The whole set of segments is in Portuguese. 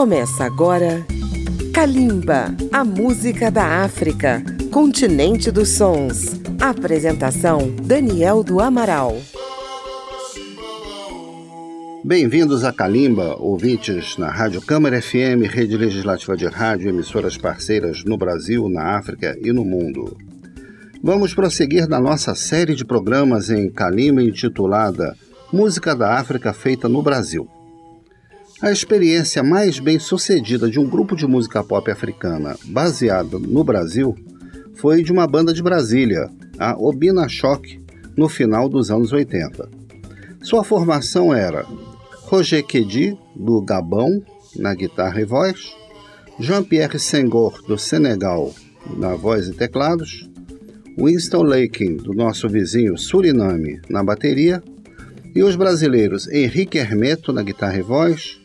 Começa agora Kalimba, a música da África, continente dos sons. Apresentação Daniel do Amaral. Bem-vindos a Kalimba, ouvintes na Rádio Câmara FM, rede legislativa de rádio, emissoras parceiras no Brasil, na África e no mundo. Vamos prosseguir na nossa série de programas em Kalimba intitulada Música da África feita no Brasil. A experiência mais bem sucedida de um grupo de música pop africana baseada no Brasil foi de uma banda de Brasília, a Obina Shock, no final dos anos 80. Sua formação era Roger Kedi, do Gabão, na guitarra e voz, Jean-Pierre Senghor, do Senegal, na voz e teclados, Winston Lakin, do nosso vizinho Suriname, na bateria, e os brasileiros Henrique Hermeto na guitarra e voz,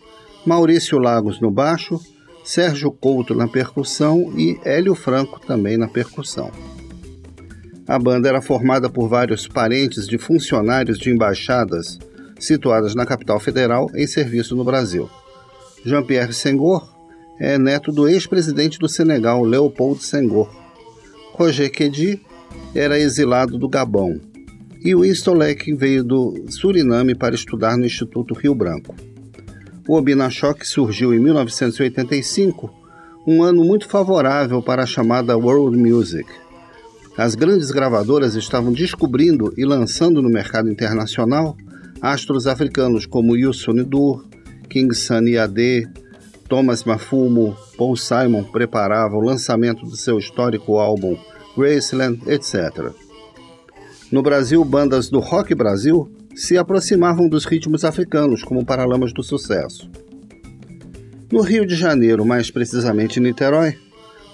Maurício Lagos no baixo, Sérgio Couto na percussão e Hélio Franco também na percussão. A banda era formada por vários parentes de funcionários de embaixadas situadas na capital federal em serviço no Brasil. Jean-Pierre Senghor é neto do ex-presidente do Senegal, Leopold Senghor. Roger Kedi era exilado do Gabão e Winston Leck veio do Suriname para estudar no Instituto Rio Branco. O Obinachok surgiu em 1985, um ano muito favorável para a chamada World Music. As grandes gravadoras estavam descobrindo e lançando no mercado internacional astros africanos como Youssou N'Dour, King Sunny Ade, Thomas Mafumo, Paul Simon preparavam o lançamento do seu histórico álbum Graceland, etc. No Brasil, bandas do Rock Brasil se aproximavam dos ritmos africanos como Paralamas do Sucesso. No Rio de Janeiro, mais precisamente em Niterói,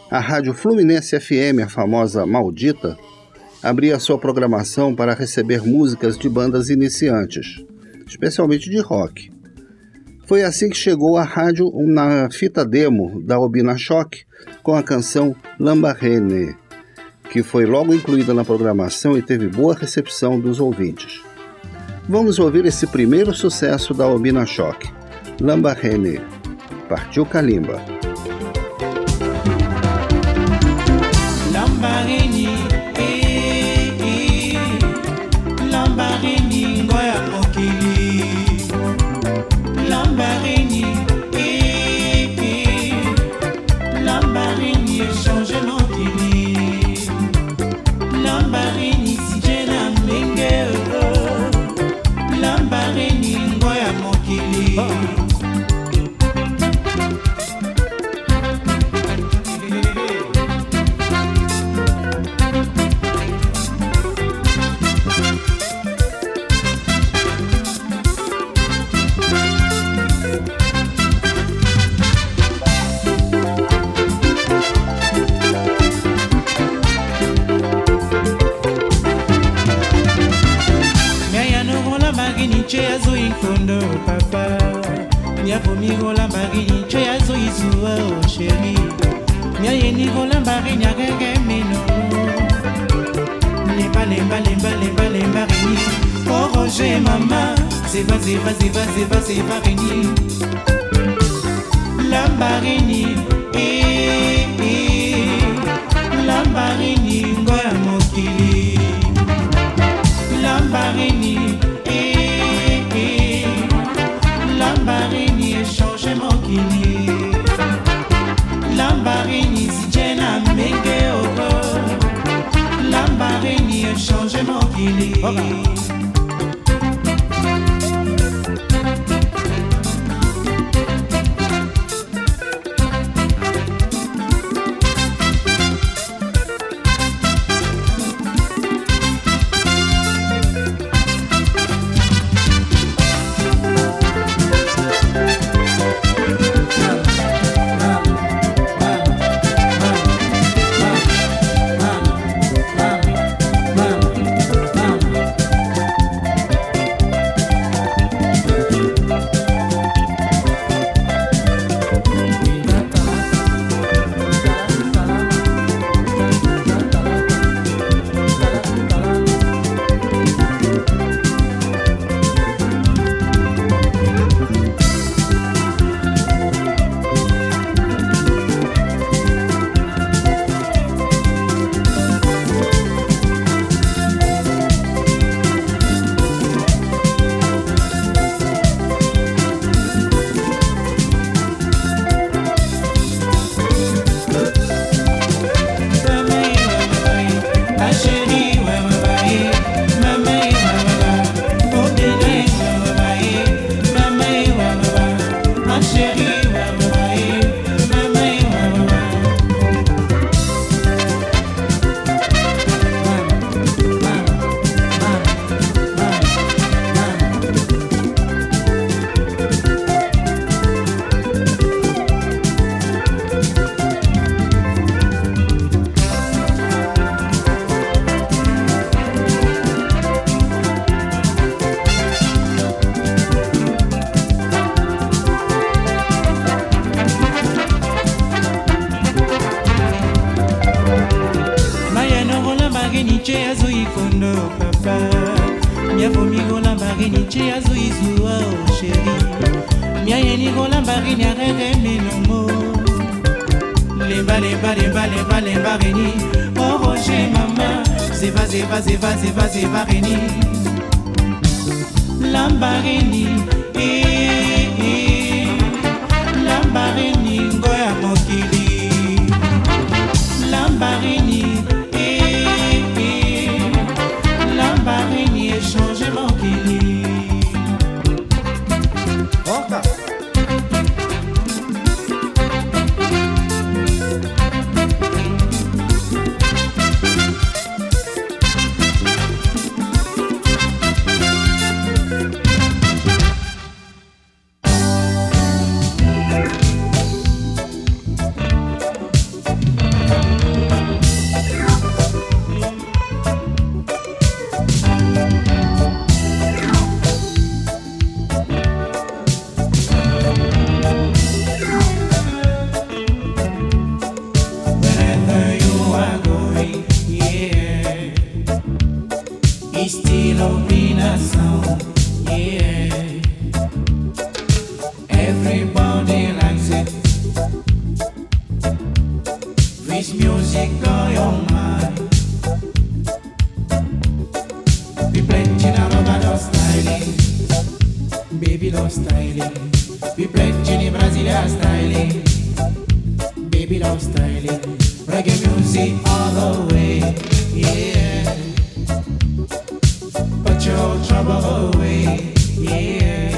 a Rádio Fluminense FM, a famosa Maldita, abria sua programação para receber músicas de bandas iniciantes, especialmente de rock. Foi assim que chegou a rádio na fita demo da Obina Choque com a canção Lambarene, que foi logo incluída na programação e teve boa recepção dos ouvintes. Vamos ouvir esse primeiro sucesso da Albina Choque, Lamba René. Partiu Kalimba. nche azwi nkondo papa. Nyavomikolambaki nche azwi zuwa osheri nyayenikolambaré nyakeke mino lembalembalembalembalembareni oroge mama. Zevazevazevazevazevareni lambareni. Bye-bye. marini che azwi kondo papa. Miavomigola marini che azwi zuwa o oh, sheri miayeligola marini arere melongo lebalebalebalebalebaleba reni. O roger mama. Zeba zeba zeba zeba zeba reni. Lambareni love styling. We pledging a Brazilian styling baby love styling reggae music all the way yeah. Put your trouble away yeah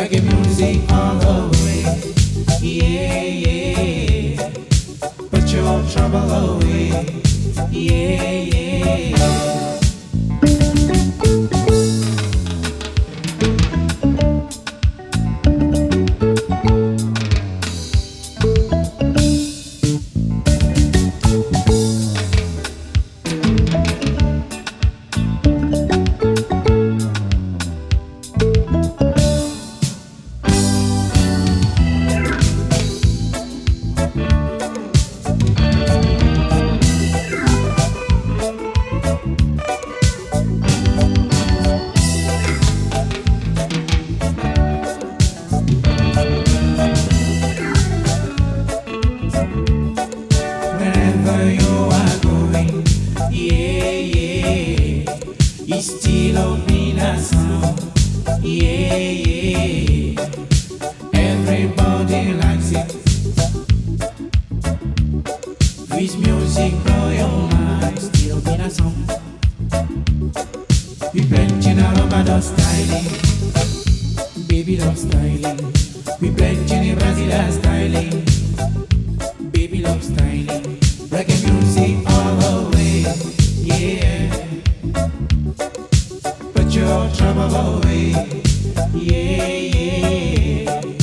reggae music all the way. Yeah, yeah. Put your trouble away. Yeah, yeah. This music blow your mind, estilo nação. We pledging a love styling, baby love styling. We pledging a Brazilian styling baby love styling, reggae music all the way, yeah. Put your trouble away, yeah, yeah.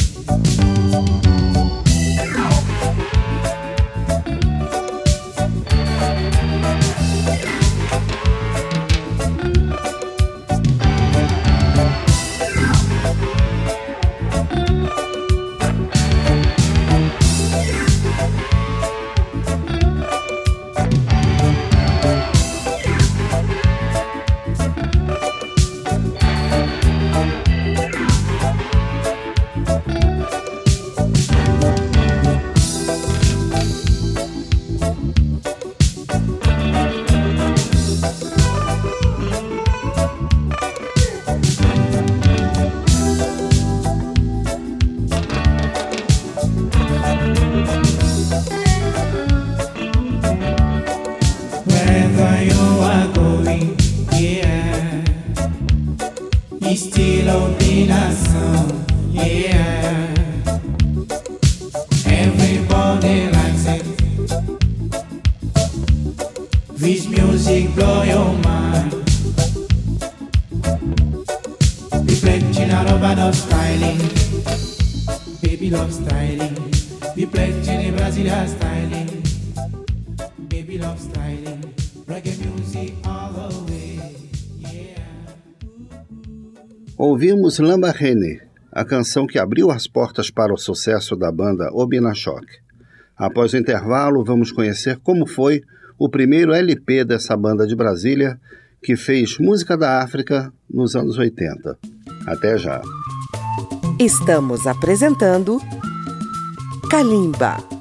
This music blow your mind. Reflecting out of styling, baby love styling. Reflecting in Brasilia styling. love styling, reggae music all the way. Ouvimos Lamba Rene, a canção que abriu as portas para o sucesso da banda Obinachok. Após o intervalo, vamos conhecer como foi o primeiro LP dessa banda de Brasília que fez música da África nos anos 80. Até já. Estamos apresentando Kalimba